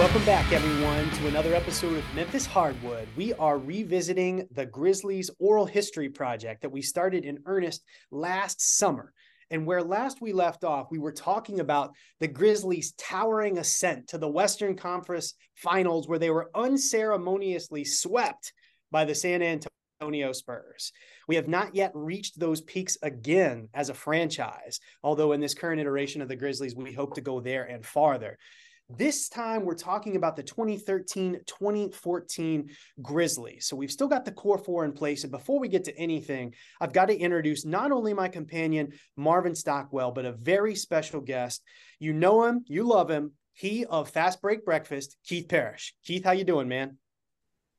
Welcome back, everyone, to another episode of Memphis Hardwood. We are revisiting the Grizzlies Oral History Project that we started in earnest last summer. And where last we left off, we were talking about the Grizzlies' towering ascent to the Western Conference Finals, where they were unceremoniously swept by the San Antonio Spurs. We have not yet reached those peaks again as a franchise, although in this current iteration of the Grizzlies, we hope to go there and farther. This time we're talking about the 2013 2014 Grizzlies. So we've still got the core four in place. And before we get to anything, I've got to introduce not only my companion, Marvin Stockwell, but a very special guest. You know him, you love him. He of Fastbreak Breakfast, Keith Parish. Keith, how you doing, man?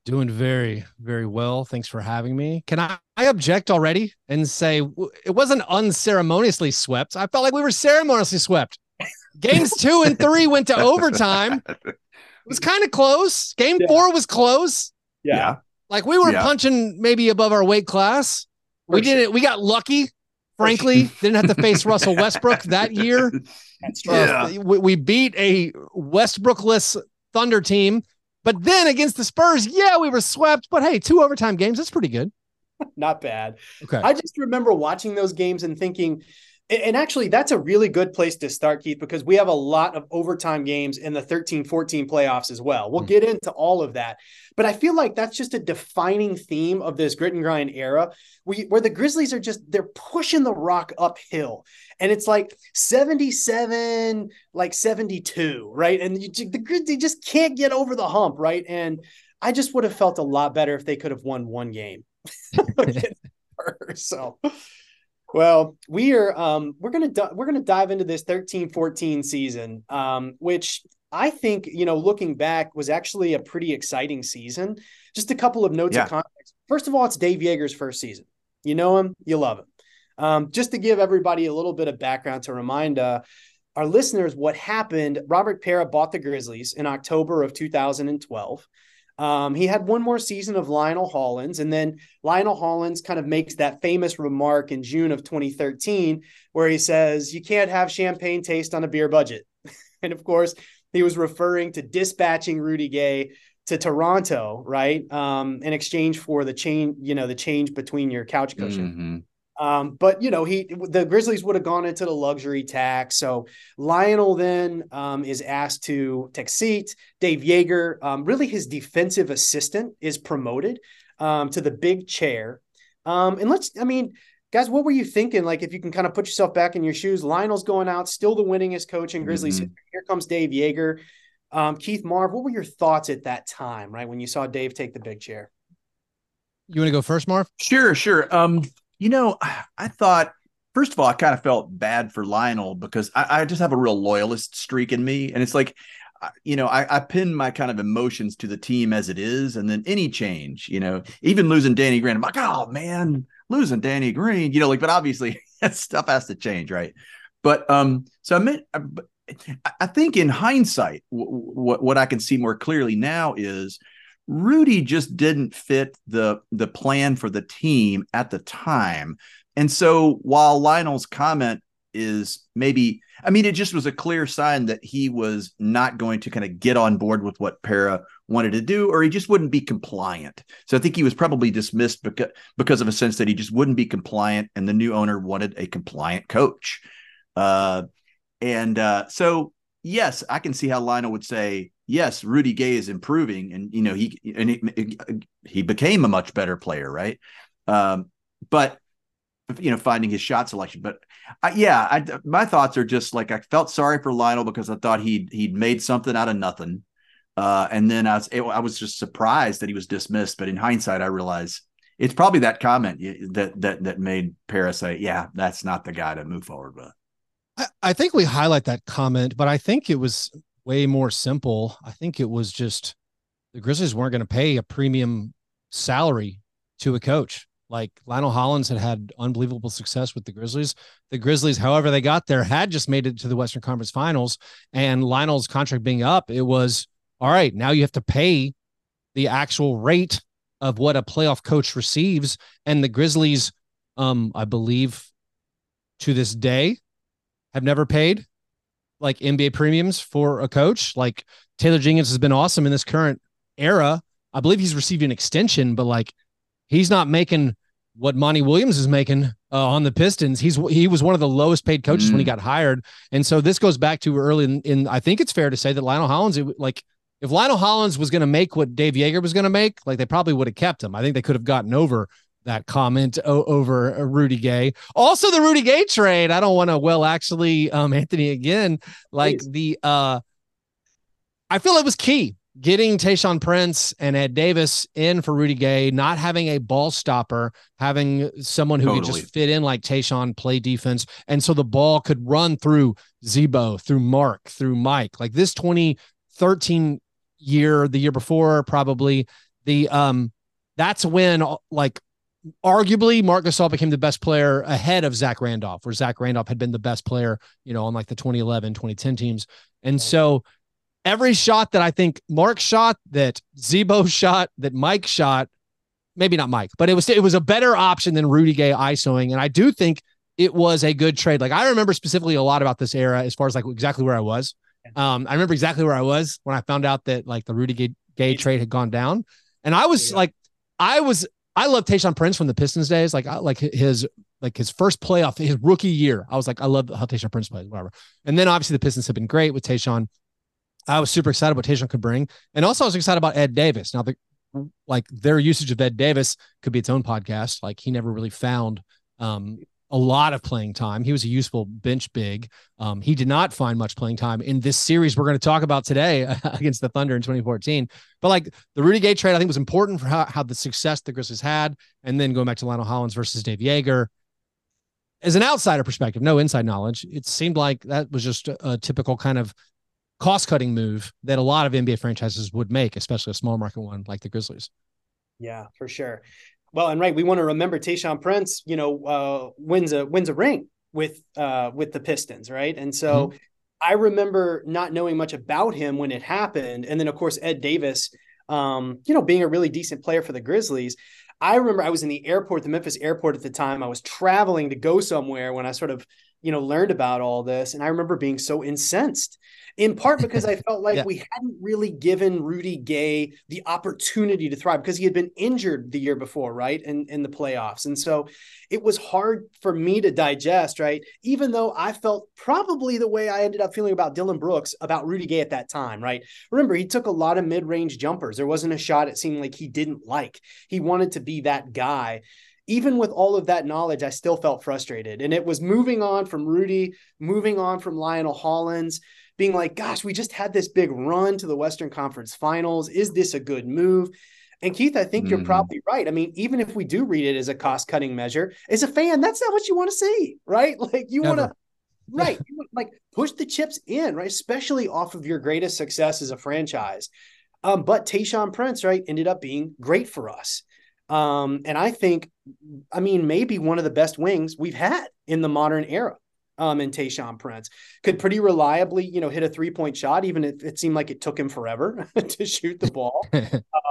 Doing very, very well. Thanks for having me. Can I, I object already and say it wasn't unceremoniously swept? I felt like we were ceremoniously swept. Games two and three went to overtime. It was kind of close. Game yeah. four was close. Yeah. Like we were yeah. punching maybe above our weight class. For we sure. didn't, we got lucky. Frankly, didn't have to face Russell Westbrook that year. That's true. Uh, yeah. we, we beat a Westbrookless Thunder team. But then against the Spurs, yeah, we were swept. But hey, two overtime games, that's pretty good. Not bad. Okay. I just remember watching those games and thinking, and actually, that's a really good place to start, Keith, because we have a lot of overtime games in the 13 14 playoffs as well. We'll mm-hmm. get into all of that. But I feel like that's just a defining theme of this grit and grind era we, where the Grizzlies are just, they're pushing the rock uphill. And it's like 77, like 72, right? And you, the Grizzlies just can't get over the hump, right? And I just would have felt a lot better if they could have won one game. so well, we are um, we're gonna di- we're gonna dive into this 13-14 season, um, which I think you know looking back was actually a pretty exciting season. Just a couple of notes yeah. of context. First of all, it's Dave Joerger's first season. You know him, you love him. Um, just to give everybody a little bit of background to remind uh, our listeners what happened. Robert Pera bought the Grizzlies in October of 2012. Um, he had one more season of Lionel Hollins, and then Lionel Hollins kind of makes that famous remark in June of 2013 where he says, You can't have champagne taste on a beer budget. and of course, he was referring to dispatching Rudy Gay to Toronto, right? Um, in exchange for the change, you know, the change between your couch cushion. Um, but you know, he the Grizzlies would have gone into the luxury tax. So Lionel then um, is asked to take seat. Dave Joerger, um, really his defensive assistant, is promoted um, to the big chair. Um, and let's, I mean, guys, what were you thinking? Like, if you can kind of put yourself back in your shoes, Lionel's going out, still the winningest coach in Grizzlies. Mm-hmm. Here comes Dave Joerger. Um, Keith Marv, what were your thoughts at that time, right? When you saw Dave take the big chair? You want to go first, Marv? Sure, sure. Um, you know, I thought first of all, I kind of felt bad for Lionel because I, I, just have a real loyalist streak in me, and it's like, you know, I, I pin my kind of emotions to the team as it is, and then any change, you know, even losing Danny Green, I'm like, oh man, losing Danny Green, you know, like, but obviously stuff has to change, right? But um, so I meant, I think in hindsight, what what I can see more clearly now is Rudy just didn't fit the the plan for the team at the time. And so while Lionel's comment is maybe I mean it just was a clear sign that he was not going to kind of get on board with what Pera wanted to do or he just wouldn't be compliant. So I think he was probably dismissed because because of a sense that he just wouldn't be compliant and the new owner wanted a compliant coach. Uh and uh so yes, I can see how Lionel would say yes, Rudy Gay is improving, and you know he and he, he became a much better player, right? Um, but you know, finding his shot selection. But I, yeah, I, my thoughts are just like I felt sorry for Lionel because I thought he'd he'd made something out of nothing, uh, and then I was I was just surprised that he was dismissed. But in hindsight, I realize it's probably that comment that that that made Paris say, "Yeah, that's not the guy to move forward with." I, I think we highlight that comment, but I think it was way more simple. I think it was just the Grizzlies weren't going to pay a premium salary to a coach. Like Lionel Hollins had had unbelievable success with the Grizzlies. The Grizzlies, however they got there, had just made it to the Western Conference Finals. And Lionel's contract being up, it was all right. Now you have to pay the actual rate of what a playoff coach receives. And the Grizzlies, um, I believe, to this day, have never paid like NBA premiums for a coach. Like Taylor Jenkins has been awesome in this current era. I believe he's received an extension, but like he's not making what Monty Williams is making uh, on the Pistons. He's he was one of the lowest paid coaches mm. when he mm. got hired, and so this goes back to early in, in. I think it's fair to say that Lionel Hollins, it, like if Lionel Hollins was going to make what Dave Joerger was going to make, like they probably would have kept him. I think they could have gotten over that comment over uh, Rudy Gay. Also, the Rudy Gay trade. I don't want to. Well, actually, um, Anthony again, like Please. the uh, I feel it was key getting Tayshaun Prince and Ed Davis in for Rudy Gay, not having a ball stopper, having someone who totally. could just fit in like Tayshaun, play defense. And so the ball could run through Z-Bo, through Marc, through Mike. Like this 2013 year, the year before, probably the um that's when like arguably Marc Gasol became the best player ahead of Zach Randolph, where Zach Randolph had been the best player, you know, on like the 2011, 2010 teams. And so every shot that I think Marc shot, that Z-Bo shot, that Mike shot, maybe not Mike, but it was it was a better option than Rudy Gay ISOing. And I do think it was a good trade. Like I remember specifically a lot about this era as far as like exactly where I was. Um, I remember exactly where I was when I found out that like the Rudy Gay, Gay trade had gone down. And I was yeah. like, I was I love Tayshaun Prince from the Pistons days. Like like his like his first playoff, his rookie year. I was like, I love how Tayshaun Prince plays, whatever. And then obviously the Pistons have been great with Tayshaun. I was super excited what Tayshaun could bring. And also I was excited about Ed Davis. Now the like their usage of Ed Davis could be its own podcast. Like he never really found um a lot of playing time. He was a useful bench big. Um, he did not find much playing time in this series we're going to talk about today against the Thunder in 2014. But like the Rudy Gay trade, I think was important for how, how the success the Grizzlies had. And then going back to Lionel Hollins versus Dave Joerger. As an outsider perspective, no inside knowledge, it seemed like that was just a, a typical kind of cost cutting move that a lot of NBA franchises would make, especially a small market one like the Grizzlies. Yeah, for sure. Well, and right, we want to remember Tayshaun Prince, you know, uh, wins a wins a ring with uh, with the Pistons, right? And so mm-hmm. I remember not knowing much about him when it happened, and then of course Ed Davis, um, you know, being a really decent player for the Grizzlies. I remember I was in the airport, the Memphis airport at the time. I was traveling to go somewhere when I sort of, you know, learned about all this, and I remember being so incensed in part because I felt like yeah. we hadn't really given Rudy Gay the opportunity to thrive because he had been injured the year before, right? In, in the playoffs. And so it was hard for me to digest, right? Even though I felt probably the way I ended up feeling about Dillon Brooks, about Rudy Gay at that time, right? Remember, he took a lot of mid range jumpers. There wasn't a shot it seemed like he didn't like. He wanted to be that guy even with all of that knowledge, I still felt frustrated. And it was moving on from Rudy, moving on from Lionel Hollins, being like, gosh, we just had this big run to the Western Conference Finals. Is this a good move? And Keith, I think mm. you're mm-hmm. probably right. I mean, even if we do read it as a cost cutting measure, as a fan, that's not what you want to see, right? Like you want to, right? like push the chips in, right? Especially off of your greatest success as a franchise. Um, but Tayshaun Prince, right, ended up being great for us. Um, and I think, I mean, maybe one of the best wings we've had in the modern era um, and Tayshaun Prince could pretty reliably, you know, hit a three point shot, even if it seemed like it took him forever to shoot the ball.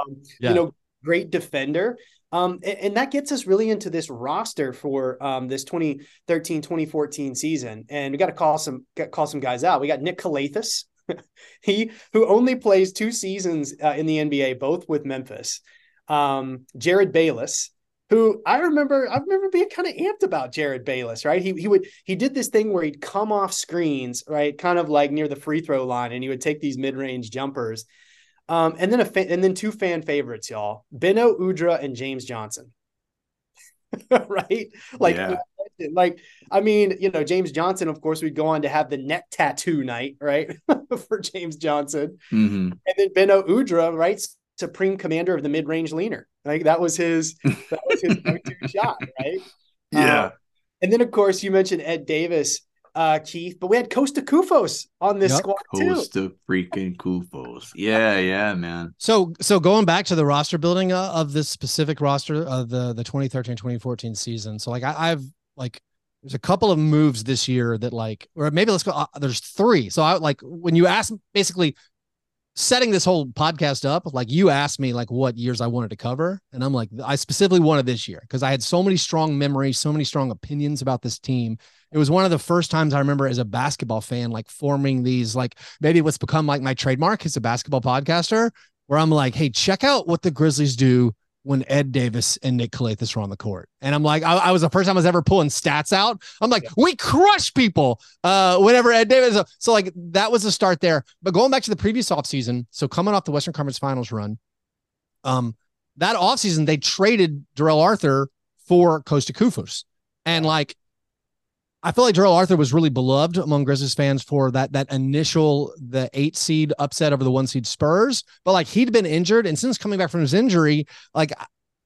Um, yeah. You know, great defender. Um, and, and, that gets us really into this roster for um, this 2013 2014 season. And we got to call some call some guys out. We got Nick Calathes, he who only plays two seasons uh, in the NBA, both with Memphis. Um, Jerryd Bayless, who I remember I remember being kind of amped about Jerryd Bayless, right? He he would he did this thing where he'd come off screens, right, kind of like near the free throw line, and he would take these mid range jumpers. Um, and then a fa- and then two fan favorites, y'all, Beno Udrih and James Johnson. right? Like, yeah. like I mean, you know, James Johnson, of course, we'd go on to have the neck tattoo night, right? For James Johnson. Mm-hmm. And then Beno Udrih, right? Supreme commander of the mid-range leaner. Like that was his that was his go-to shot, right? Yeah. Uh, and then of course you mentioned Ed Davis, uh, Keith, but we had Kosta Koufos on this yep. squad too. Kosta freaking Koufos. Yeah, yeah, man. So so going back to the roster building uh, of this specific roster of the the 2013-2014 season. So like I, I've like there's a couple of moves this year that like or maybe let's go uh, there's three. So I like when you ask basically setting this whole podcast up, like you asked me like what years I wanted to cover. And I'm like, I specifically wanted this year because I had so many strong memories, so many strong opinions about this team. It was one of the first times I remember as a basketball fan, like forming these, like maybe what's become like my trademark as a basketball podcaster, where I'm like, hey, check out what the Grizzlies do when Ed Davis and Nick Calathes were on the court. And I'm like, I, I, was the first time I was ever pulling stats out. I'm like, yeah. we crush people uh, whenever Ed Davis. So like that was the start there. But going back to the previous offseason, so coming off the Western Conference Finals run, um, that offseason they traded Darrell Arthur for Kosta Koufos. And like I feel like Darrell Arthur was really beloved among Grizzlies fans for that that initial the eight seed upset over the one seed Spurs, but like he'd been injured, and since coming back from his injury, like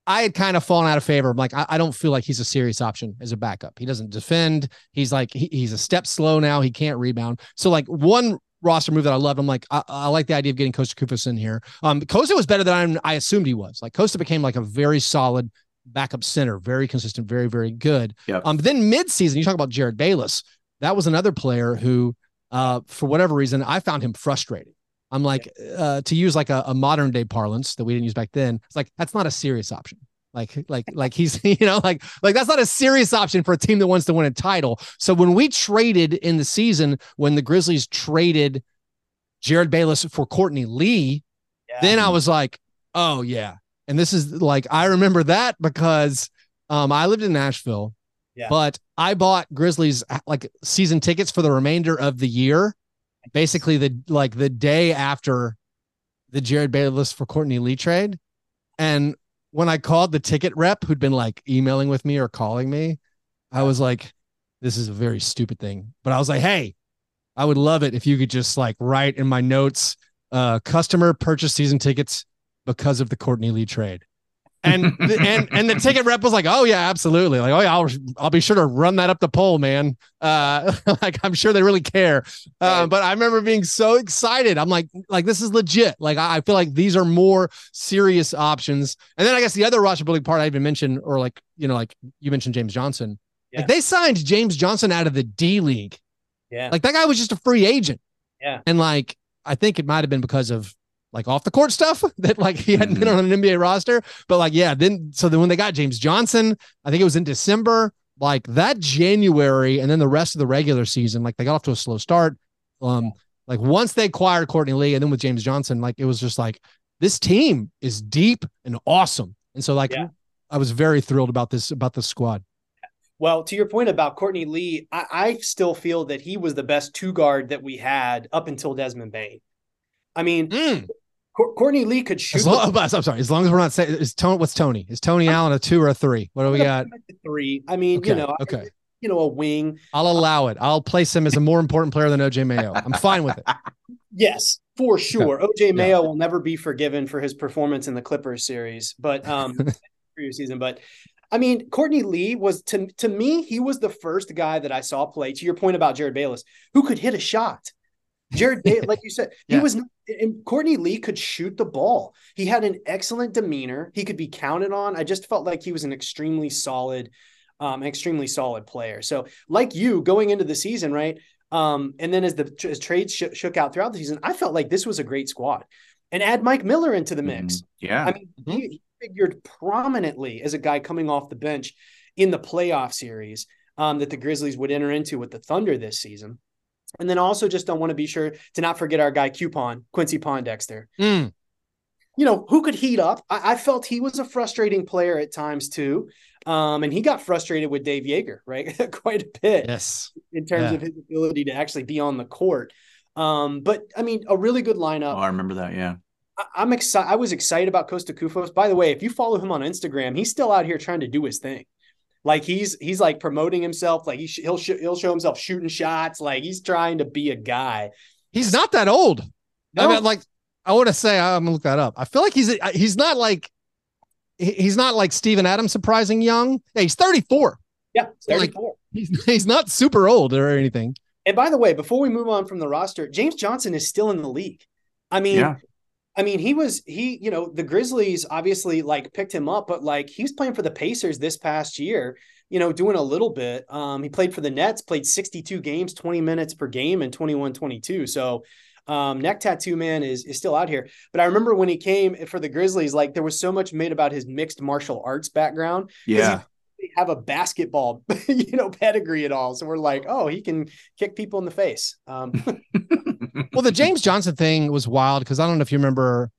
I had kind of fallen out of favor. I'm like, I, I, don't feel like he's a serious option as a backup. He doesn't defend. He's like he, he's a step slow now. He can't rebound. So like one roster move that I love. I'm like, I, I like the idea of getting Kosta Koufos in here. Um, Kosta was better than I, I assumed he was. Like Kosta became like a very solid backup center, very consistent, very, very good. Yep. Um, then midseason, you talk about Jerryd Bayless. That was another player who, uh, for whatever reason, I found him frustrating. I'm like, uh, to use like a, a modern day parlance that we didn't use back then. It's like that's not a serious option. Like, like, like he's, you know, like, like that's not a serious option for a team that wants to win a title. So when we traded in the season, when the Grizzlies traded Jerryd Bayless for Courtney Lee, yeah. then I was like, oh yeah, and this is like I remember that because um, I lived in Nashville, yeah. but I bought Grizzlies like season tickets for the remainder of the year. Basically, the like the day after the Jerryd Bayless for Courtney Lee trade, and when I called the ticket rep who'd been like emailing with me or calling me, I was like, "This is a very stupid thing," but I was like, "Hey, I would love it if you could just like write in my notes, uh, customer purchase season tickets because of the Courtney Lee trade. And and and the ticket rep was like, "Oh yeah, absolutely." Like, "Oh yeah, I'll I'll be sure to run that up the pole, man." Uh, like I'm sure they really care. Uh, but I remember being so excited. I'm like, like this is legit. Like I, I feel like these are more serious options. And then I guess the other roster building part I even mentioned, or like you know, like you mentioned James Johnson. Yeah. Like they signed James Johnson out of the D League. Yeah. Like that guy was just a free agent. Yeah. And like I think it might have been because of like off the court stuff that like he hadn't been mm-hmm. on an NBA roster. But like, yeah, then so then when they got James Johnson, I think it was in December, like that January, and then the rest of the regular season, like they got off to a slow start. Um, like once they acquired Courtney Lee and then with James Johnson, like it was just like this team is deep and awesome. And so like yeah. I was very thrilled about this about the squad. Well, to your point about Courtney Lee, I, I, still feel that he was the best two guard that we had up until Desmond Bane. I mean, mm. Courtney Lee could shoot. As Long, I'm sorry. As long as we're not saying, is Tony? What's Tony? Is Tony Allen a two or a three? What do we got? Three. I mean, okay. you know, okay. You know, a wing. I'll allow it. I'll place him as a more important player than OJ Mayo. I'm fine with it. Yes, for sure. OJ Mayo will never be forgiven for his performance in the Clippers series, but um, previous season. But I mean, Courtney Lee was to to me, he was the first guy that I saw play. To your point about Jerryd Bayless, who could hit a shot. Bayless, like you said, he yeah. was and Courtney Lee could shoot the ball. He had an excellent demeanor. He could be counted on. I just felt like he was an extremely solid, um, extremely solid player. So, like you going into the season, right? Um, and then as the as trades sh- shook out throughout the season, I felt like this was a great squad. And add Mike Miller into the mix. Mm-hmm. Yeah, I mean, mm-hmm. he, he, figured prominently as a guy coming off the bench in the playoff series um, that the Grizzlies would enter into with the Thunder this season. And then also just don't want to be sure to not forget our guy Coupon, Quincy Pondexter. Mm. You know, who could heat up? I, I, felt he was a frustrating player at times too. Um, and he got frustrated with Dave Joerger, right? Quite a bit. Yes. In terms yeah. of his ability to actually be on the court. Um, but I mean, a really good lineup. Oh, I remember that. Yeah. I, am excited. I was excited about Kosta Koufos. By the way, if you follow him on Instagram, he's still out here trying to do his thing. Like he's he's like promoting himself. Like he sh- he'll sh- he'll show himself shooting shots. Like he's trying to be a guy. He's not that old. No. I mean, like I want to say I'm gonna look that up. I feel like he's uh, he's not like he's not like Steven Adams surprising young. Yeah, he's 34. Yeah, 34. Like, he's he's not super old or anything. And by the way, before we move on from the roster, James Johnson is still in the league. I mean, yeah. I mean, he was he, you know, the Grizzlies obviously like picked him up, but like he was playing for the Pacers this past year, you know, doing a little bit. Um, he played for the Nets, played 62 games, 20 minutes per game and 21 22. So Um, neck tattoo man is is still out here, but I remember when he came for the Grizzlies, like there was so much made about his mixed martial arts background. Yeah, have a basketball, you know, pedigree at all. So we're like, oh, he can kick people in the face. Um. well, the James Johnson thing was wild because I don't know if you remember.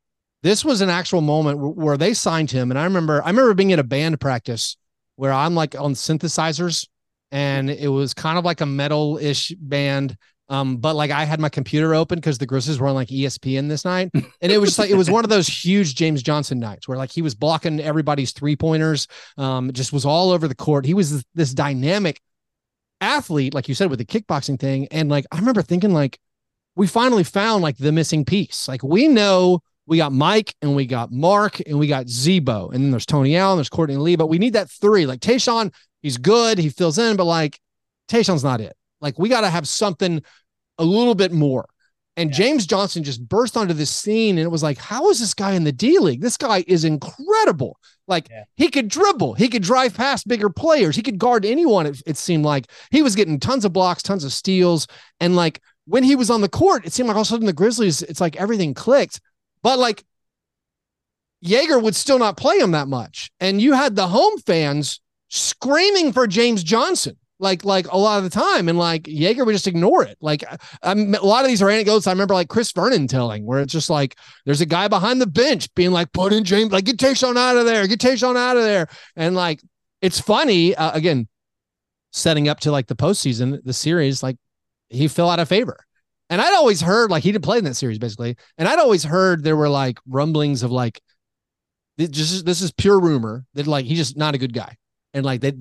This was an actual moment where they signed him, and I remember I remember being at a band practice where I'm like on synthesizers, and it was kind of like a metal ish band, um, but like I had my computer open because the Grizzlies were on like ESPN this night. And it was just like it was one of those huge James Johnson nights where like he was blocking everybody's three pointers, um, just was all over the court. He was this, this dynamic athlete, like you said, with the kickboxing thing. And like I remember thinking, like, we finally found like the missing piece. Like we know we got Mike and we got Marc and we got Z-Bo. And then there's Tony Allen, there's Courtney Lee, but we need that three. Like Tayshaun, he's good, he fills in, but like Tayshaun's not it. Like we got to have something a little bit more. And yeah. James Johnson just burst onto the scene and it was like, how is this guy in the D League? This guy is incredible. Like yeah. he could dribble, he could drive past bigger players, he could guard anyone. It, it, seemed like he was getting tons of blocks, tons of steals. And like when he was on the court, it seemed like all of a sudden the Grizzlies, it's like everything clicked. But like Joerger would still not play him that much. And you had the home fans screaming for James Johnson like like a lot of the time and like Joerger would just ignore it. Like I'm, a lot of these are anecdotes. I remember like Chris Vernon telling where it's just like there's a guy behind the bench being like put in James like get Tayshaun out of there get Tayshaun out of there. And like it's funny uh, again setting up to like the postseason the series like he fell out of favor. And I'd always heard like he didn't play in that series basically. And I'd always heard there were like rumblings of like this just this is pure rumor that like he's just not a good guy. And like they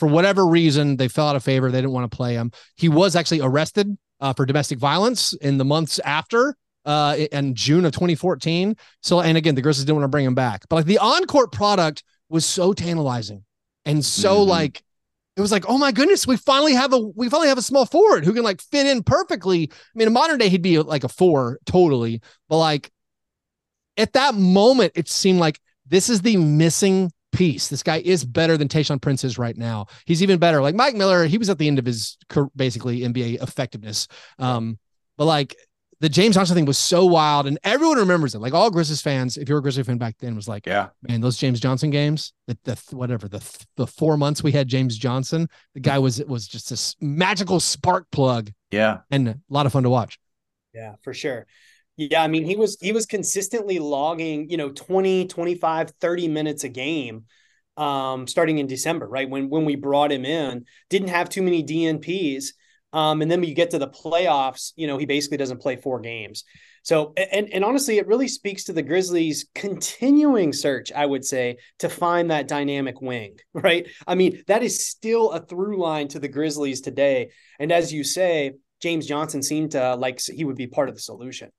for whatever reason, they fell out of favor. They didn't want to play him. He was actually arrested uh, for domestic violence in the months after uh, in June of 2014. So, and again, the Grizzlies didn't want to bring him back. But like the on-court product was so tantalizing and so mm-hmm. like it was like, oh my goodness, we finally have a we finally have a small forward who can like fit in perfectly. I mean, in modern day, he'd be like a four totally, but like at that moment, it seemed like this is the missing piece. This guy is better than Tayshaun Prince is right now. He's even better. Like Mike Miller, he was at the end of his basically NBA effectiveness. Um, but like the James Johnson thing was so wild, and everyone remembers it. Like all Grizzlies fans, if you were a Grizzlies fan back then, was like, yeah, man, those James Johnson games, the, the whatever the the four months we had James Johnson, the guy was was just this magical spark plug. Yeah, and a lot of fun to watch. Yeah, for sure. Yeah, I mean, he was he was consistently logging, you know, 20, 25, 30 minutes a game um starting in December, right? When when we brought him in, didn't have too many DNPs. Um, and then when you get to the playoffs, you know, he basically doesn't play four games. So, and, and honestly, it really speaks to the Grizzlies' continuing search, I would say, to find that dynamic wing, right? I mean, that is still a through line to the Grizzlies today. And as you say, James Johnson seemed to like he would be part of the solution.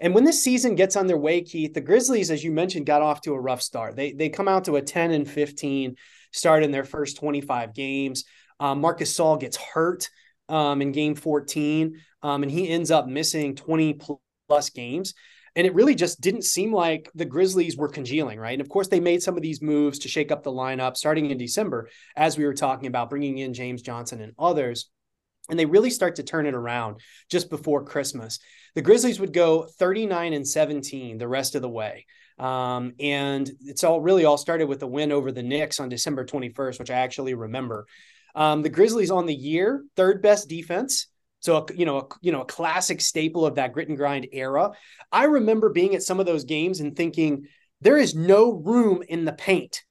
And when this season gets underway, Keith, the Grizzlies, as you mentioned, got off to a rough start. They they come out to a 10 and 15 start in their first 25 games. Um, Marc Gasol gets hurt um, in game 14, um, and he ends up missing 20 plus games. And it really just didn't seem like the Grizzlies were congealing, right? And of course, they made some of these moves to shake up the lineup starting in December, as we were talking about, bringing in James Johnson and others and they really start to turn it around just before Christmas. The Grizzlies would go 39 and 17 the rest of the way. Um, and it's all really all started with the win over the Knicks on December 21st, which I actually remember. Um, the Grizzlies on the year, third best defense. So you know, a, you know, a classic staple of that grit and grind era. I remember being at some of those games and thinking there is no room in the paint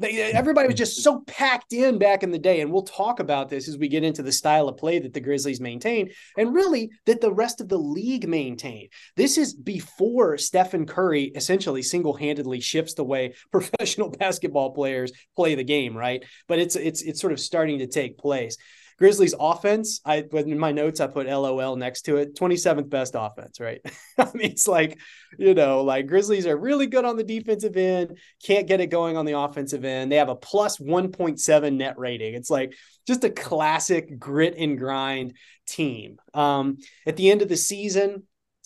everybody was just so packed in back in the day. And we'll talk about this as we get into the style of play that the Grizzlies maintain and really that the rest of the league maintain. This is before Stephen Curry essentially single handedly shifts the way professional basketball players play the game, right? But it's it's it's sort of starting to take place. Grizzlies offense, I in my notes I put LOL next to it. 27th best offense, right? I mean, it's like, you know, like Grizzlies are really good on the defensive end, can't get it going on the offensive end. They have a plus 1.7 net rating. It's like just a classic grit and grind team. Um, at the end of the season,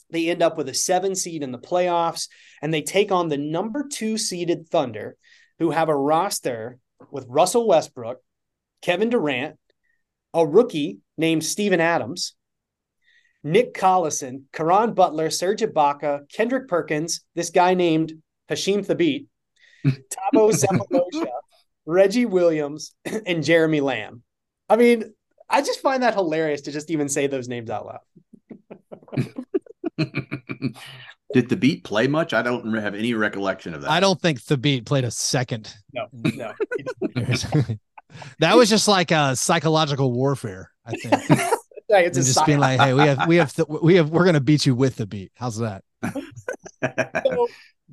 they end up with a seven seed in the playoffs, and they take on the number two seeded Thunder, who have a roster with Russell Westbrook, Kevin Durant, a rookie named Steven Adams, Nick Collison, Caron Butler, Serge Ibaka, Kendrick Perkins, this guy named Hasheem Thabeet, Thabo Sefolosha, Reggie Williams, and Jeremy Lamb. I mean, I just find that hilarious to just even say those names out loud. Did Thabeet play much? I don't have any recollection of that. I don't think Thabeet played a second. No, no. that was just like a psychological warfare. I think. Right, it's just being like, hey, we have, we have, th- we have, we're gonna beat you with the beat. How's that? so,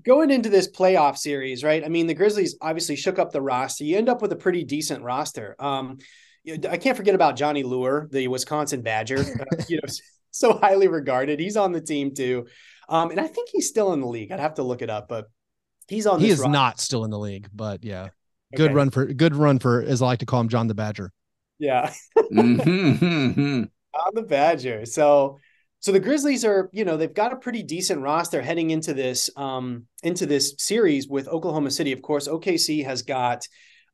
going into this playoff series, right? I mean, the Grizzlies obviously shook up the roster. You end up with a pretty decent roster. Um, I can't forget about Johnny Leuer, the Wisconsin Badger, uh, you know, so highly regarded. He's on the team too, um, and I think he's still in the league. I'd have to look it up, but he's on. He is roster. not still in the league, but yeah, good okay. run for good run for as I like to call him, John the Badger. Yeah. mm-hmm. on the Badger. So so the Grizzlies are, you know, they've got a pretty decent roster heading into this um into this series with Oklahoma City. Of course, OKC has got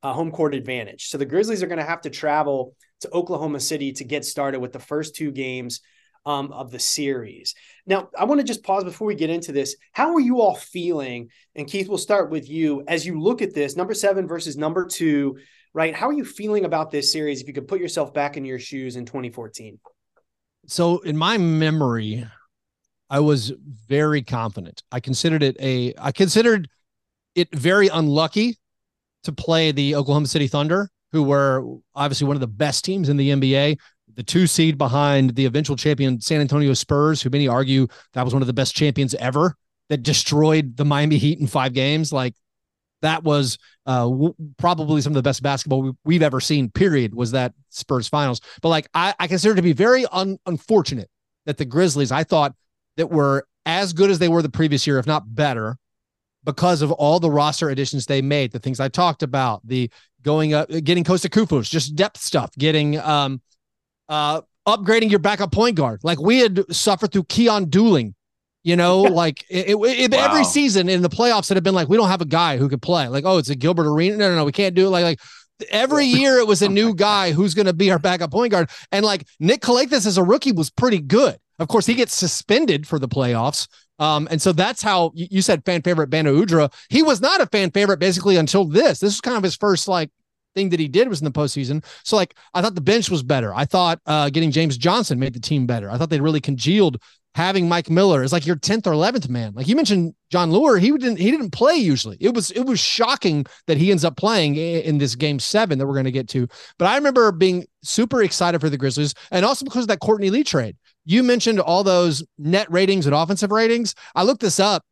a home court advantage. So the Grizzlies are going to have to travel to Oklahoma City to get started with the first two games um, of the series. Now, I want to just pause before we get into this. How are you all feeling? And Keith, we'll start with you as you look at this number seven versus number two right? How are you feeling about this series if you could put yourself back in your shoes in 2014? So, in my memory, I was very confident. I considered it a I considered it very unlucky to play the Oklahoma City Thunder, who were obviously one of the best teams in the NBA, the two seed behind the eventual champion San Antonio Spurs, who many argue that was one of the best champions ever that destroyed the Miami Heat in five games. Like that was uh, w- probably some of the best basketball we, have ever seen. Period. Was that Spurs finals? But like I, I consider to be very un- unfortunate that the Grizzlies, I thought that were as good as they were the previous year, if not better, because of all the roster additions they made. The things I talked about, the going up, getting Kosta Koufos, just depth stuff, getting um, uh, upgrading your backup point guard. Like we had suffered through Keon Dooling you know, like it, it, it, wow. every season in the playoffs that have been like, we don't have a guy who could play. Like, oh, it's a Gilbert Arena. No, no, no, we can't do it. Like, like every year it was a new guy who's going to be our backup point guard. And like Nick Calathes as a rookie was pretty good. Of course, he gets suspended for the playoffs. Um, and so that's how you, you said fan favorite Beno Udrih. He was not a fan favorite basically until this. This is kind of his first like thing that he did was in the postseason. So like I thought the bench was better. I thought uh, getting James Johnson made the team better. I thought they really congealed having Mike Miller is like your 10th or 11th man. Like you mentioned Jon Leuer, he didn't he didn't play usually. It was it was shocking that he ends up playing in this game 7 that we're going to get to. But I remember being super excited for the Grizzlies and also because of that Courtney Lee trade. You mentioned all those net ratings and offensive ratings. I looked this up.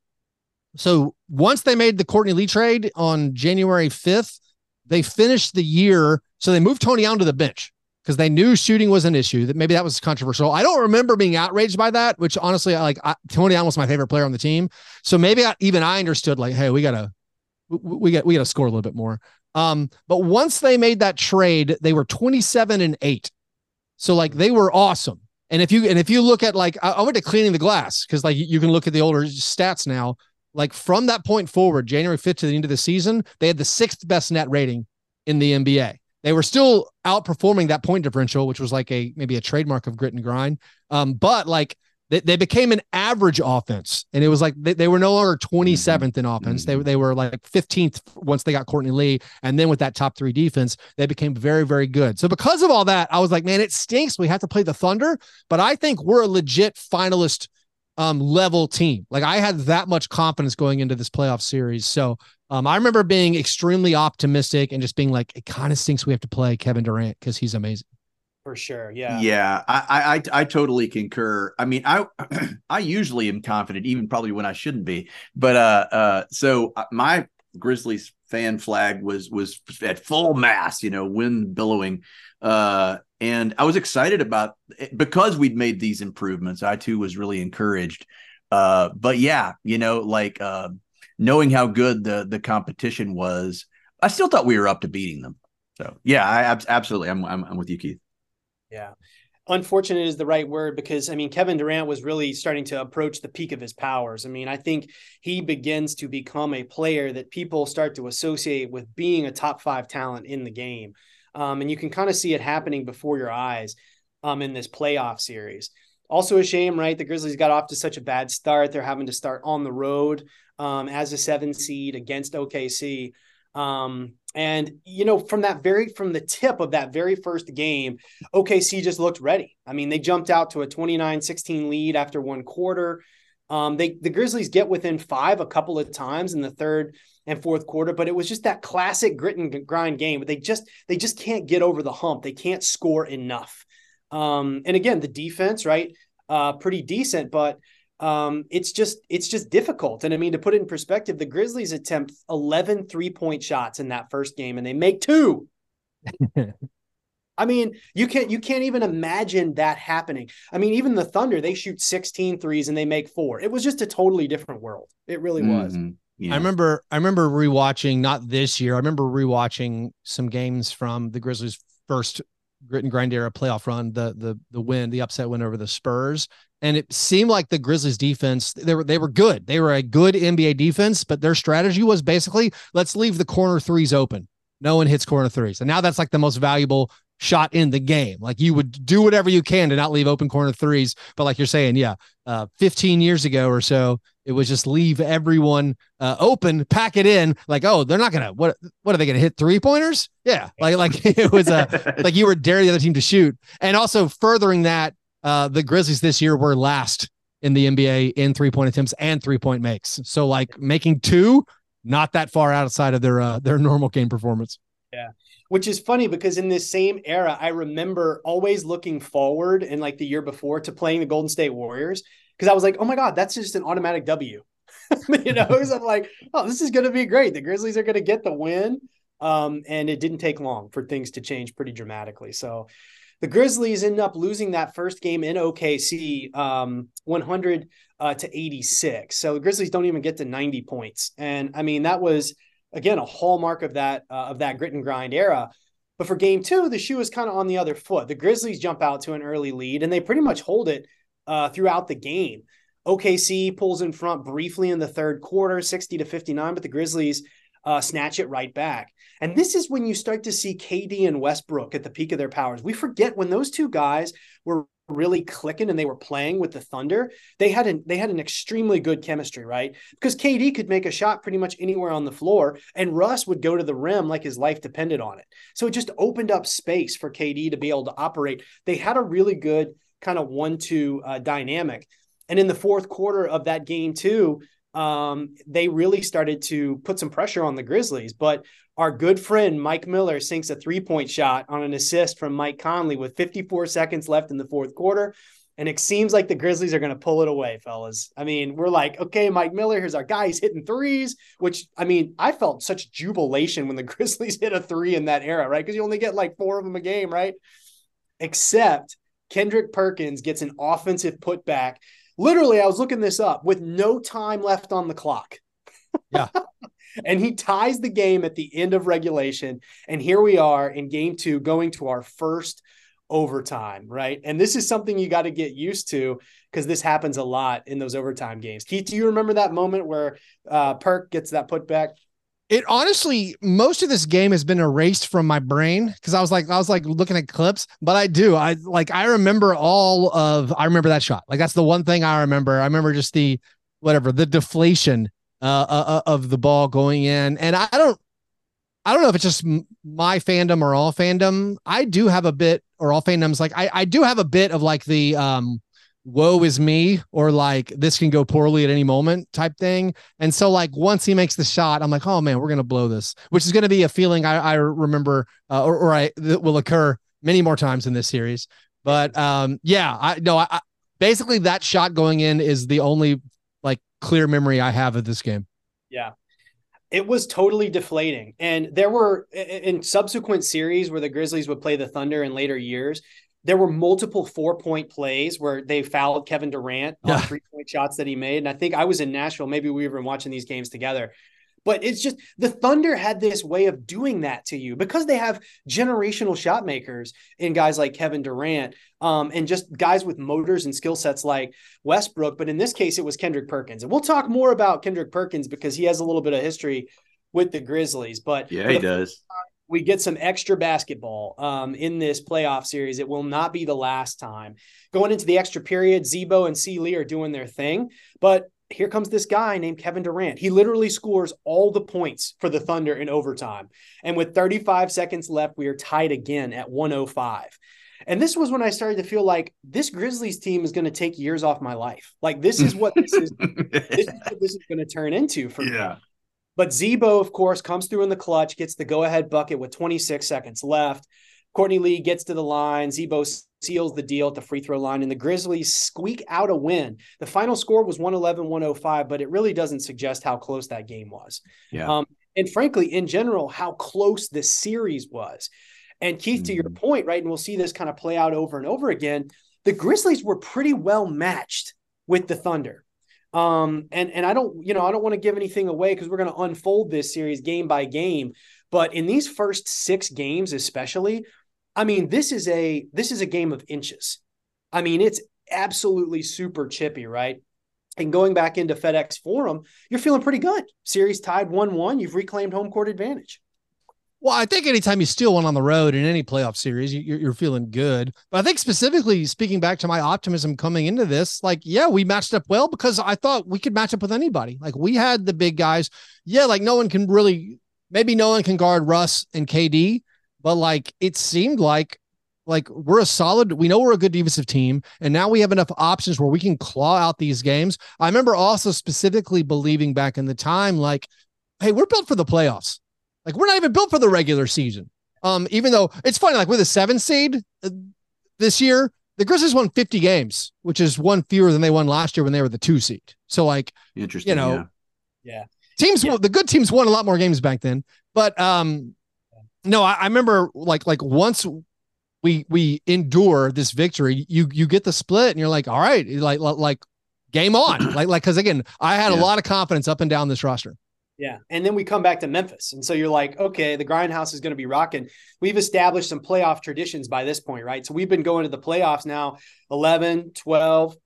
So once they made the Courtney Lee trade on January 5th, they finished the year so they moved Tony Allen to the bench because they knew shooting was an issue. That maybe that was controversial. I don't remember being outraged by that. Which honestly, like I, Tony Allen was my favorite player on the team, so maybe I, even I understood like, hey, we gotta we, got we gotta score a little bit more. Um, but once they made that trade, they were twenty seven and eight, so like they were awesome. And if you and if you look at like I, I went to cleaning the glass because like you can look at the older stats now. Like from that point forward, January 5th to the end of the season, they had the sixth best net rating in the NBA. They were still outperforming that point differential, which was like a maybe a trademark of grit and grind. Um, but like they, they became an average offense, and it was like they, they were no longer 27th mm-hmm. in offense. They they were like 15th once they got Courtney Lee, and then with that top three defense, they became very very good. So because of all that, I was like, man, it stinks. We have to play the Thunder, but I think we're a legit finalist um level team. Like I had that much confidence going into this playoff series. So um, I remember being extremely optimistic and just being like, it kind of stinks we have to play Kevin Durant because he's amazing. For sure, yeah, yeah, I, I I totally concur. I mean, I I usually am confident, even probably when I shouldn't be. But uh, uh, so uh, my Grizzlies fan flag was was at full mass, you know, wind billowing, uh, and I was excited about it because we'd made these improvements. I too was really encouraged. Uh, but yeah, you know, like uh, knowing how good the the competition was, I still thought we were up to beating them. So yeah, I ab- absolutely, I'm, I'm I'm with you, Keith. Yeah, unfortunate is the right word because I mean Kevin Durant was really starting to approach the peak of his powers. I mean, I think he begins to become a player that people start to associate with being a top five talent in the game, um, and you can kind of see it happening before your eyes um, in this playoff series Also a shame, right? The Grizzlies got off to such a bad start. They're having to start on the road um, as a seven seed against OKC. Um, and you know, from that very from the tip of that very first game, OKC just looked ready. I mean, they jumped out to a 29-16 lead after one quarter. Um, they the Grizzlies get within five a couple of times in the third and fourth quarter, but it was just that classic grit and grind game. But they just they just can't get over the hump. They can't score enough. Um, and again, the defense, right? Uh, pretty decent, but um, it's just it's just difficult. And I mean, to put it in perspective, the Grizzlies attempt 11 three-point shots in that first game, and they make two. I mean, you can't you can't even imagine that happening. I mean, even the Thunder, they shoot 16 threes and they make four. It was just a totally different world. It really was. Mm-hmm. Yeah. I remember I remember rewatching not this year. I remember rewatching some games from the Grizzlies' first grit and grind era playoff run, the the the win, the upset win over the Spurs. And it seemed like the Grizzlies defense, they were they were good. They were a good NBA defense, but their strategy was basically let's leave the corner threes open. No one hits corner threes. And now that's like the most valuable shot in the game. Like you would do whatever you can to not leave open corner threes. But like you're saying, yeah, uh, 15 years ago or so, it was just leave everyone uh, open, pack it in. Like, oh, they're not gonna what? What are they gonna hit three pointers? Yeah, like like it was a like you were daring the other team to shoot, and also furthering that, uh, the Grizzlies this year were last in the NBA in three point attempts and three point makes. So like making two, not that far outside of their uh, their normal game performance. Yeah. Which is funny because in this same era, I remember always looking forward and like the year before to playing the Golden State Warriors because I was like, oh my God, that's just an automatic W. you know, so I'm like, oh, this is going to be great. The Grizzlies are going to get the win. Um, and it didn't take long for things to change pretty dramatically. So the Grizzlies end up losing that first game in OKC um, 100 uh, to 86. So the Grizzlies don't even get to 90 points. And I mean, that was again a hallmark of that uh, of that grit and grind era. But for game two, the shoe is kind of on the other foot. The Grizzlies jump out to an early lead and they pretty much hold it uh, throughout the game. OKC pulls in front briefly in the third quarter, 60 to 59, but the Grizzlies uh, snatch it right back. And this is when you start to see KD and Westbrook at the peak of their powers. We forget when those two guys were really clicking and they were playing with the Thunder, they had an they had an extremely good chemistry, right? Because KD could make a shot pretty much anywhere on the floor, and Russ would go to the rim like his life depended on it. So it just opened up space for KD to be able to operate. They had a really good kind of one-two uh, dynamic. And in the fourth quarter of that game, too, um, they really started to put some pressure on the Grizzlies. But our good friend Mike Miller sinks a three point shot on an assist from Mike Conley with 54 seconds left in the fourth quarter. And it seems like the Grizzlies are going to pull it away, fellas. I mean, we're like, okay, Mike Miller, here's our guy. He's hitting threes, which I mean, I felt such jubilation when the Grizzlies hit a three in that era, right? Because you only get like four of them a game, right? Except Kendrick Perkins gets an offensive putback. Literally, I was looking this up with no time left on the clock. Yeah. And he ties the game at the end of regulation. And here we are in game two, going to our first overtime, right? And this is something you got to get used to because this happens a lot in those overtime games. Keith, do you remember that moment where uh, Perk gets that putback? It honestly, most of this game has been erased from my brain because I was like, I was like looking at clips, but I do. I like, I remember all of, I remember that shot. Like, that's the one thing I remember. I remember just the, whatever, the deflation uh, uh, uh, of the ball going in. And I, I don't, I don't know if it's just my fandom or all fandom. I do have a bit, or all fandoms, like I, I do have a bit of like the um, woe is me, or like this can go poorly at any moment type thing. And so, like, once he makes the shot, I'm like, oh man, we're gonna blow this, which is gonna be a feeling I, I remember, uh, or, or I that will occur many more times in this series. But um, yeah, I no, I, basically that shot going in is the only clear memory I have of this game. Yeah. It was totally deflating. And there were in subsequent series where the Grizzlies would play the Thunder in later years, there were multiple four point plays where they fouled Kevin Durant on three point shots that he made. And I think I was in Nashville. Maybe we were watching these games together. But it's just the Thunder had this way of doing that to you because they have generational shot makers in guys like Kevin Durant um, and just guys with motors and skill sets like Westbrook. But in this case, it was Kendrick Perkins. And we'll talk more about Kendrick Perkins because he has a little bit of history with the Grizzlies. But yeah, he does. we get some extra basketball um, in this playoff series. It will not be the last time. Going into the extra period, Z-Bo and C. Lee are doing their thing, but here comes this guy named Kevin Durant. He literally scores all the points for the Thunder in overtime. And with 35 seconds left, we are tied again at 105. And this was when I started to feel like this Grizzlies team is going to take years off my life. Like this is what this is. this is what this is going to turn into for yeah. me. But Z-Bo, of course, comes through in the clutch, gets the go-ahead bucket with 26 seconds left. Courtney Lee gets to the line. Z-Bo seals the deal at the free throw line, and the Grizzlies squeak out a win. The final score was 111 105, but it really doesn't suggest how close that game was. Yeah. Um, and frankly, in general, how close this series was. And Keith, mm-hmm. to your mm-hmm. point, right, and we'll see this kind of play out over and over again. The Grizzlies were pretty well matched with the Thunder. Um, and and I don't, you know, I don't want to give anything away because we're going to unfold this series game by game. But in these first six games, especially, I mean, this is a this is a game of inches. I mean, it's absolutely super chippy, right? And going back into FedEx Forum, you're feeling pretty good. Series tied 1 1. You've reclaimed home court advantage. Well, I think anytime you steal one on the road in any playoff series, you're, you're feeling good. But I think specifically speaking back to my optimism coming into this, like, yeah, we matched up well because I thought we could match up with anybody. Like, we had the big guys. Yeah, like no one can really, maybe no one can guard Russ and KD, but like it seemed like like we're a solid we know we're a good defensive team and now we have enough options where we can claw out these games i remember also specifically believing back in the time like hey we're built for the playoffs like we're not even built for the regular season. Um, even though it's funny, like with a seven seed uh, this year, the Grizzlies won 50 games, which is one fewer than they won last year when they were the two seed. So like, interesting, you know, yeah, yeah. teams, yeah. the good teams won a lot more games back then. But um, no, I, I remember like like once we we endure this victory, you you get the split, and you're like, all right, like like game on, like like because again, I had yeah. a lot of confidence up and down this roster. Yeah. And then we come back to Memphis. And so you're like, okay, the grindhouse is going to be rocking. We've established some playoff traditions by this point, right? So we've been going to the playoffs now 11, 12,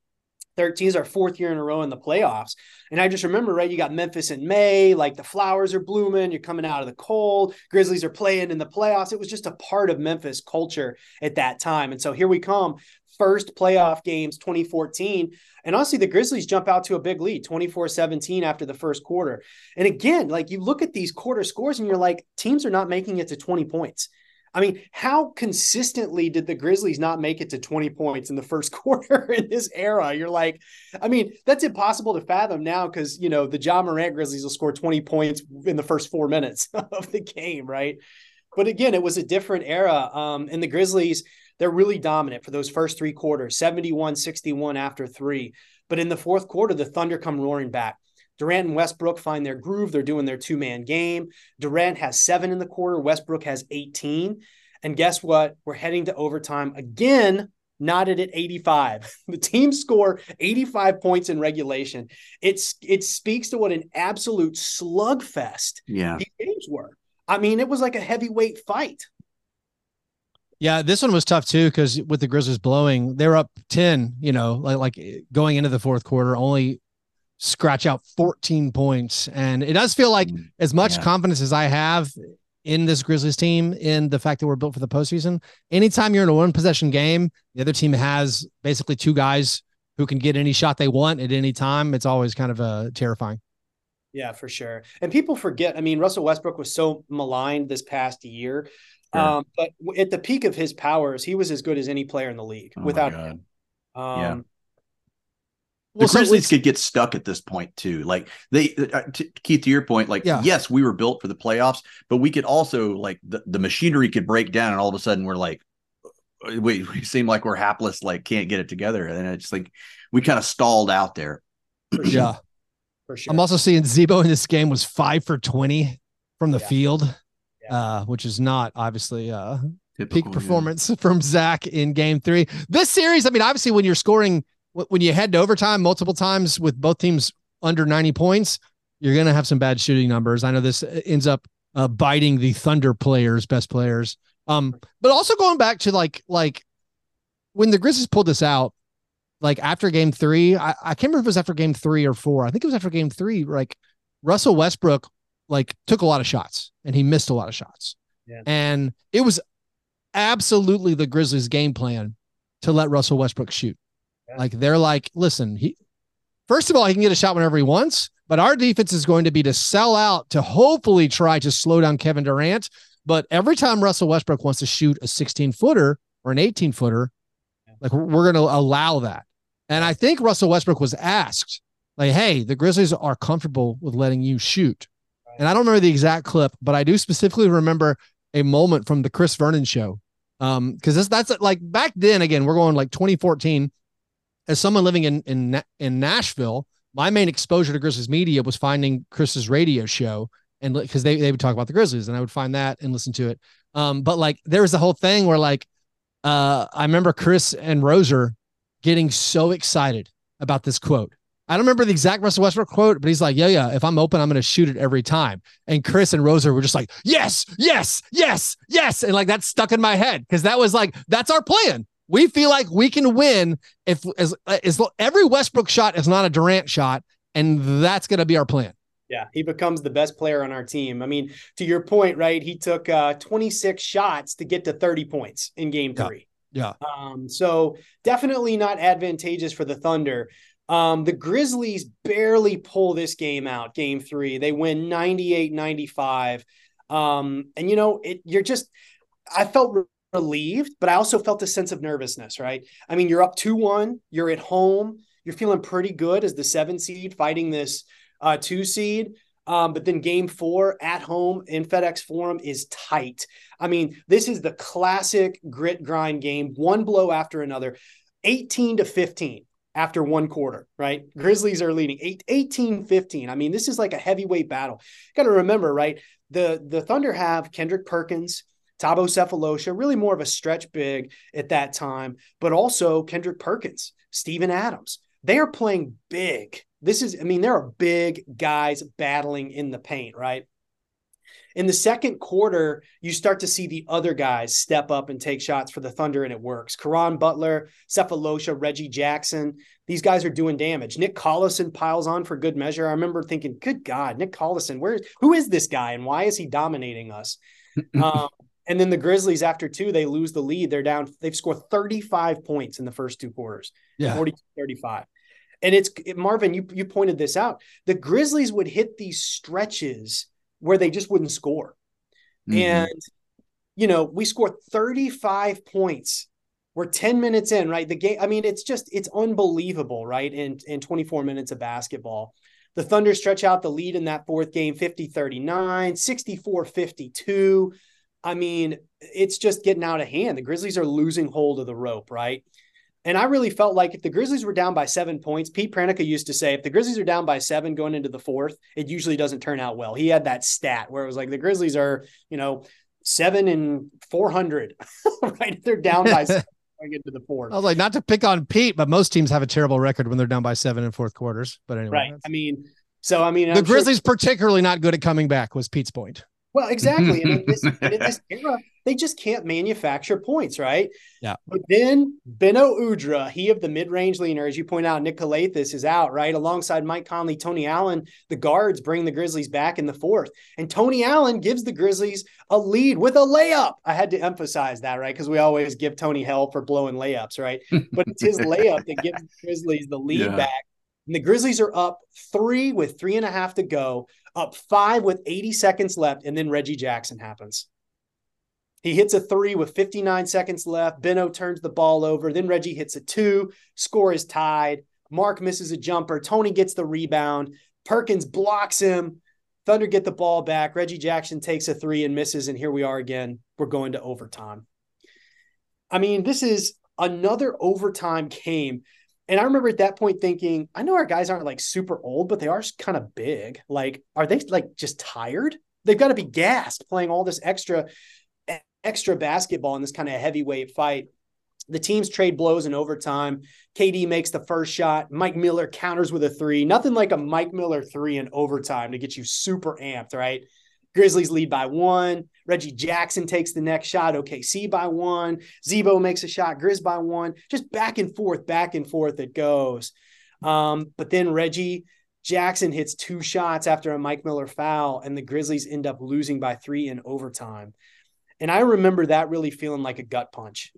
13 is our fourth year in a row in the playoffs. And I just remember, right, you got Memphis in May, like the flowers are blooming, you're coming out of the cold, Grizzlies are playing in the playoffs. It was just a part of Memphis culture at that time. And so here we come, first playoff games 2014. And honestly, the Grizzlies jump out to a big lead 24 17 after the first quarter. And again, like you look at these quarter scores and you're like, teams are not making it to 20 points. I mean, how consistently did the Grizzlies not make it to 20 points in the first quarter in this era? You're like, I mean, that's impossible to fathom now because, you know, the Ja Morant Grizzlies will score 20 points in the first four minutes of the game, right? But again, it was a different era. Um, and the Grizzlies, they're really dominant for those first three quarters 71 61 after three. But in the fourth quarter, the Thunder come roaring back. Durant and Westbrook find their groove. They're doing their two man game. Durant has seven in the quarter, Westbrook has 18. And guess what? We're heading to overtime again, knotted at 85. The team score 85 points in regulation. It's it speaks to what an absolute slugfest yeah. these games were. I mean, it was like a heavyweight fight. Yeah, this one was tough too because with the Grizzlies blowing, they were up ten. You know, like like going into the fourth quarter, only scratch out 14 points, and it does feel like mm, as much yeah. confidence as I have in this Grizzlies team in the fact that we're built for the postseason. Anytime you're in a one possession game, the other team has basically two guys who can get any shot they want at any time. It's always kind of uh, terrifying. Yeah, for sure. And people forget. I mean, Russell Westbrook was so maligned this past year um, but at the peak of his powers, he was as good as any player in the league oh without him. Um, yeah. The well, Grizzlies so could get stuck at this point too. Like they, uh, to, Keith, to your point, like yeah. yes, we were built for the playoffs, but we could also like the, the machinery could break down, and all of a sudden we're like, uh, we, we seem like we're hapless, like can't get it together, and it's like we kind of stalled out there. yeah, for sure. I'm also seeing Z-Bo in this game was five for twenty from the yeah. field uh, which is not obviously uh, Typical, peak performance yeah. from Zach in game three. This series, I mean, obviously, when you're scoring, when you head to overtime multiple times with both teams under 90 points, you're going to have some bad shooting numbers. I know this uh, ends up uh, biting the Thunder players, best players. Um, but also going back to like, like when the Grizzlies pulled this out, like after game three, I, I can't remember if it was after game three or four. I think it was after game three. Like Russell Westbrook like took a lot of shots and he missed a lot of shots. Yeah. And it was absolutely the Grizzlies' game plan to let Russell Westbrook shoot. Yeah. Like they're like, listen, he first of all, he can get a shot whenever he wants, but our defense is going to be to sell out to hopefully try to slow down Kevin Durant. But every time Russell Westbrook wants to shoot a 16 footer or an 18 footer, yeah. like we're going to allow that. And I think Russell Westbrook was asked, like, hey, the Grizzlies are comfortable with letting you shoot. Right. And I don't remember the exact clip, but I do specifically remember a moment from the Chris Vernon show. Um, because that's that's like back then again, we're going like 2014. As someone living in in in Nashville, my main exposure to Grizzlies media was finding Chris's radio show and because they, they would talk about the Grizzlies and I would find that and listen to it. Um, but like there was the whole thing where like uh I remember Chris and Roser getting so excited about this quote. I don't remember the exact Russell Westbrook quote, but he's like, yeah, yeah, if I'm open, I'm going to shoot it every time. And Chris and Roser were just like, yes, yes, yes, yes. And like that stuck in my head because that was like, that's our plan. We feel like we can win if as, as every Westbrook shot is not a Durant shot. And that's going to be our plan. Yeah, he becomes the best player on our team. I mean, to your point, right? He took uh, 26 shots to get to 30 points in game three. Yeah. Um, so definitely not advantageous for the Thunder. Um, the Grizzlies barely pull this game out, game three. They win 98 95. Um, and, you know, it, you're just, I felt relieved, but I also felt a sense of nervousness, right? I mean, you're up 2 1, you're at home, you're feeling pretty good as the seven seed fighting this uh, two seed. Um, but then game four at home in FedEx Forum is tight. I mean, this is the classic grit grind game, one blow after another, 18 to 15 after one quarter, right? Grizzlies are leading 8, 18 15. I mean, this is like a heavyweight battle. Got to remember, right? The the Thunder have Kendrick Perkins, Thabo Sefolosha, really more of a stretch big at that time, but also Kendrick Perkins, Steven Adams. They are playing big. This is, I mean, there are big guys battling in the paint, right? In the second quarter, you start to see the other guys step up and take shots for the Thunder, and it works. Caron Butler, Sefolosha, Reggie Jackson, these guys are doing damage. Nick Collison piles on for good measure. I remember thinking, good God, Nick Collison, where who is this guy and why is he dominating us? um, and then the Grizzlies, after two, they lose the lead. They're down, they've scored 35 points in the first two quarters. Yeah. 42 35. And it's it, Marvin, you you pointed this out. The Grizzlies would hit these stretches where they just wouldn't score. Mm-hmm. And, you know, we scored 35 points. We're 10 minutes in, right? The game, I mean, it's just, it's unbelievable, right? In, in 24 minutes of basketball. The Thunder stretch out the lead in that fourth game 50 39, 64 52. I mean, it's just getting out of hand. The Grizzlies are losing hold of the rope, right? And I really felt like if the Grizzlies were down by seven points, Pete Pranica used to say, if the Grizzlies are down by seven going into the fourth, it usually doesn't turn out well. He had that stat where it was like the Grizzlies are, you know, seven and 400, right? They're down by seven going into the fourth. I was like, not to pick on Pete, but most teams have a terrible record when they're down by seven in fourth quarters. But anyway. Right. I mean, so I mean, the I'm Grizzlies sure- particularly not good at coming back was Pete's point. Well, exactly. And in this, in this era, they just can't manufacture points, right? Yeah. But then Beno Udrih, he of the mid-range leaner, as you point out, Nick is out, right? Alongside Mike Conley, Tony Allen, the guards bring the Grizzlies back in the fourth. And Tony Allen gives the Grizzlies a lead with a layup. I had to emphasize that, right? Because we always give Tony hell for blowing layups, right? But it's his layup that gives the Grizzlies the lead yeah. back. And the Grizzlies are up three with three and a half to go, up five with 80 seconds left, and then Reggie Jackson happens. He hits a three with 59 seconds left. Beno turns the ball over. Then Reggie hits a two. Score is tied. Marc misses a jumper. Tony gets the rebound. Perkins blocks him. Thunder get the ball back. Reggie Jackson takes a three and misses. And here we are again. We're going to overtime. I mean, this is another overtime game. And I remember at that point thinking, I know our guys aren't like super old, but they are kind of big. Like, are they like just tired? They've got to be gassed playing all this extra extra basketball in this kind of heavyweight fight. The teams trade blows in overtime. KD makes the first shot. Mike Miller counters with a three. Nothing like a Mike Miller three in overtime to get you super amped, right? Grizzlies lead by one. Reggie Jackson takes the next shot. OKC by one. Z-Bo makes a shot. Grizz by one. Just back and forth, back and forth it goes. Um, but then Reggie Jackson hits two shots after a Mike Miller foul, and the Grizzlies end up losing by three in overtime. And I remember that really feeling like a gut punch.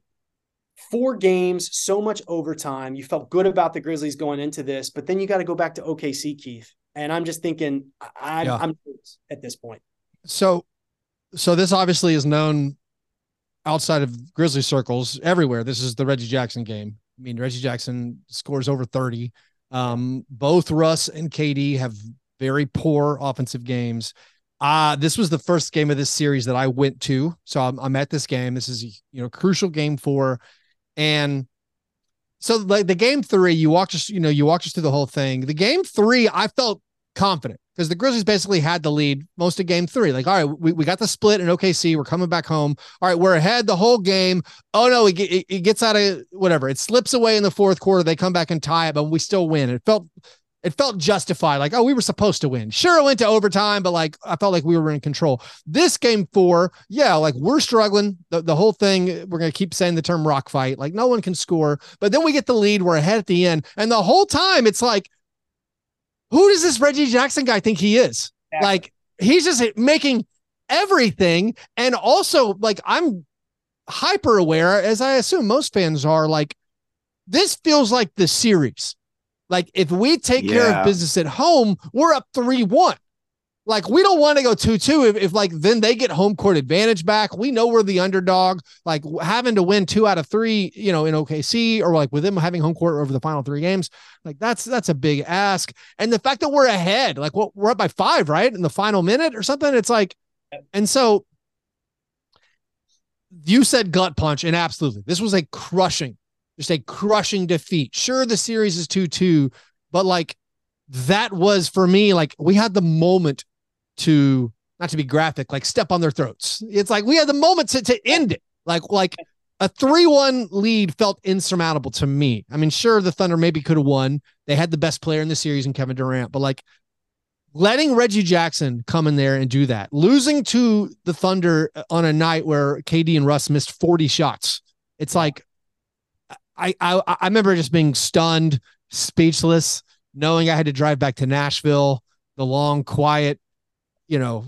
Four games, so much overtime. You felt good about the Grizzlies going into this, but then you got to go back to OKC, Keith. And I'm just thinking, I'm, yeah. I'm at this point. So, so this obviously is known outside of Grizzly circles everywhere. This is the Reggie Jackson game. I mean, Reggie Jackson scores over 30. Um, both Russ and KD have very poor offensive games. Uh, this was the first game of this series that I went to. So I'm, I'm at this game. This is, you know, crucial game four. And so like the game three, you walked us, you know, you walked us through the whole thing. The game three, I felt confident because the Grizzlies basically had the lead most of game three. Like, all right, we, we got the split in OKC. We're coming back home. All right, we're ahead the whole game. Oh no, it, it, it gets out of whatever. It slips away in the fourth quarter. They come back and tie it, but we still win. It felt it felt justified. Like, oh, we were supposed to win. Sure, it went to overtime, but like I felt like we were in control. This game four, yeah, like we're struggling. The, the whole thing, we're gonna keep saying the term rock fight. Like no one can score, but then we get the lead. We're ahead at the end, and the whole time it's like who does this Reggie Jackson guy think he is? Exactly. Like he's just making everything. And also, like, I'm hyper aware, as I assume most fans are, like, this feels like the series. Like, if we take yeah. care of business at home, we're up 3 1 like we don't want to go 2-2 if, if like then they get home court advantage back. We know we're the underdog. Like having to win two out of three you know in okc or like with them having home court over the final three games like that's that's a big ask. And the fact that we're ahead like what we're up by five right in the final minute or something it's like and so you said gut punch and absolutely. This was a crushing just a crushing defeat. Sure the series is 2-2 but like that was for me like we had the moment to not to be graphic, like step on their throats. It's like we had the moment to, to end it. Like like a 3-1 lead felt insurmountable to me. I mean, sure, the Thunder maybe could have won. They had the best player in the series in Kevin Durant, but like letting Reggie Jackson come in there and do that, losing to the Thunder uh, on a night where KD and Russ missed 40 shots. It's like I I I remember just being stunned, speechless, knowing I had to drive back to Nashville, the long, quiet you know,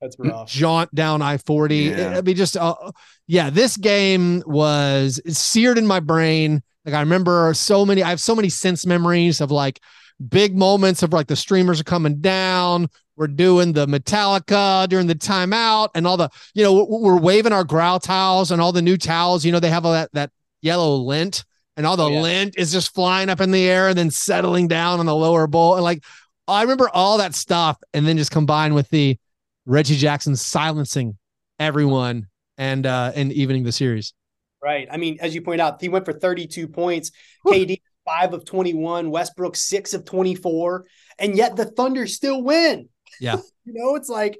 that's rough. Jaunt down I 40. Yeah. I mean, just, uh, yeah, this game was seared in my brain. Like, I remember so many, I have so many sense memories of like big moments of like the streamers are coming down. We're doing the Metallica during the timeout and all the, you know, we're waving our growl towels and all the new towels. You know, they have all that, that yellow lint and all the oh, yeah. lint is just flying up in the air and then settling down on the lower bowl. And like, I remember all that stuff, and then just combined with the Reggie Jackson silencing everyone and uh and evening the series. Right. I mean, as you point out, he went for 32 points. KD five of 21, Westbrook six of 24, and yet the Thunder still win. Yeah. you know, it's like,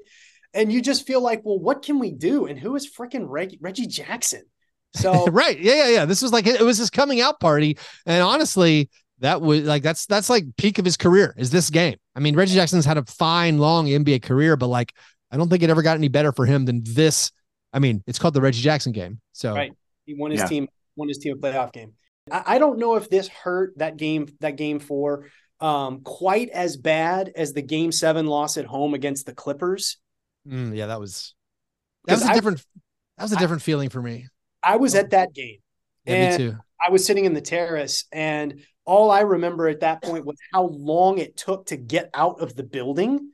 and you just feel like, well, what can we do? And who is freaking Reg- Reggie Jackson? So right, yeah, yeah, yeah. This was like it was his coming out party, and honestly, that was like that's that's like peak of his career is this game. I mean, Reggie Jackson's had a fine long NBA career, but like I don't think it ever got any better for him than this. I mean, it's called the Reggie Jackson game. So right, he won his yeah. team won his team a playoff game. I, I, don't know if this hurt that game that game four um, quite as bad as the game seven loss at home against the Clippers. Mm, yeah, that was that was a I, different that was a different I, feeling for me. I was at that game. Yeah, and me too. I was sitting in the terrace and all I remember at that point was how long it took to get out of the building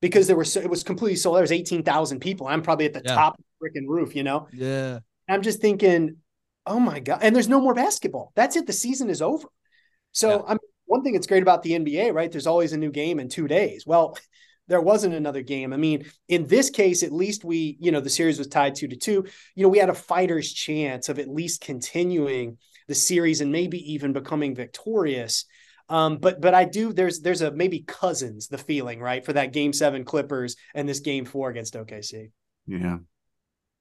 because there were so, it was completely sold. There was 18,000 people. I'm probably at the yeah. top of the freaking roof, you know? Yeah. I'm just thinking, oh my God. And there's no more basketball. That's it. The season is over. So yeah. I'm one thing that's great about the NBA, right? There's always a new game in two days. Well, there wasn't another game. I mean, in this case, at least we, you know, the series was tied two to two. You know, we had a fighter's chance of at least continuing the series and maybe even becoming victorious. Um, but but I do there's there's a maybe cousins the feeling right for that game seven Clippers and this game four against OKC. Yeah.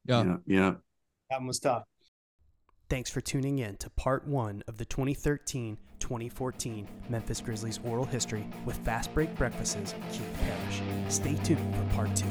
Yeah. Yeah. yeah. That one was tough. Thanks for tuning in to part one of the 2013 2014 Memphis Grizzlies oral history with Fastbreak Breakfast's Keith Parish. Stay tuned for part two.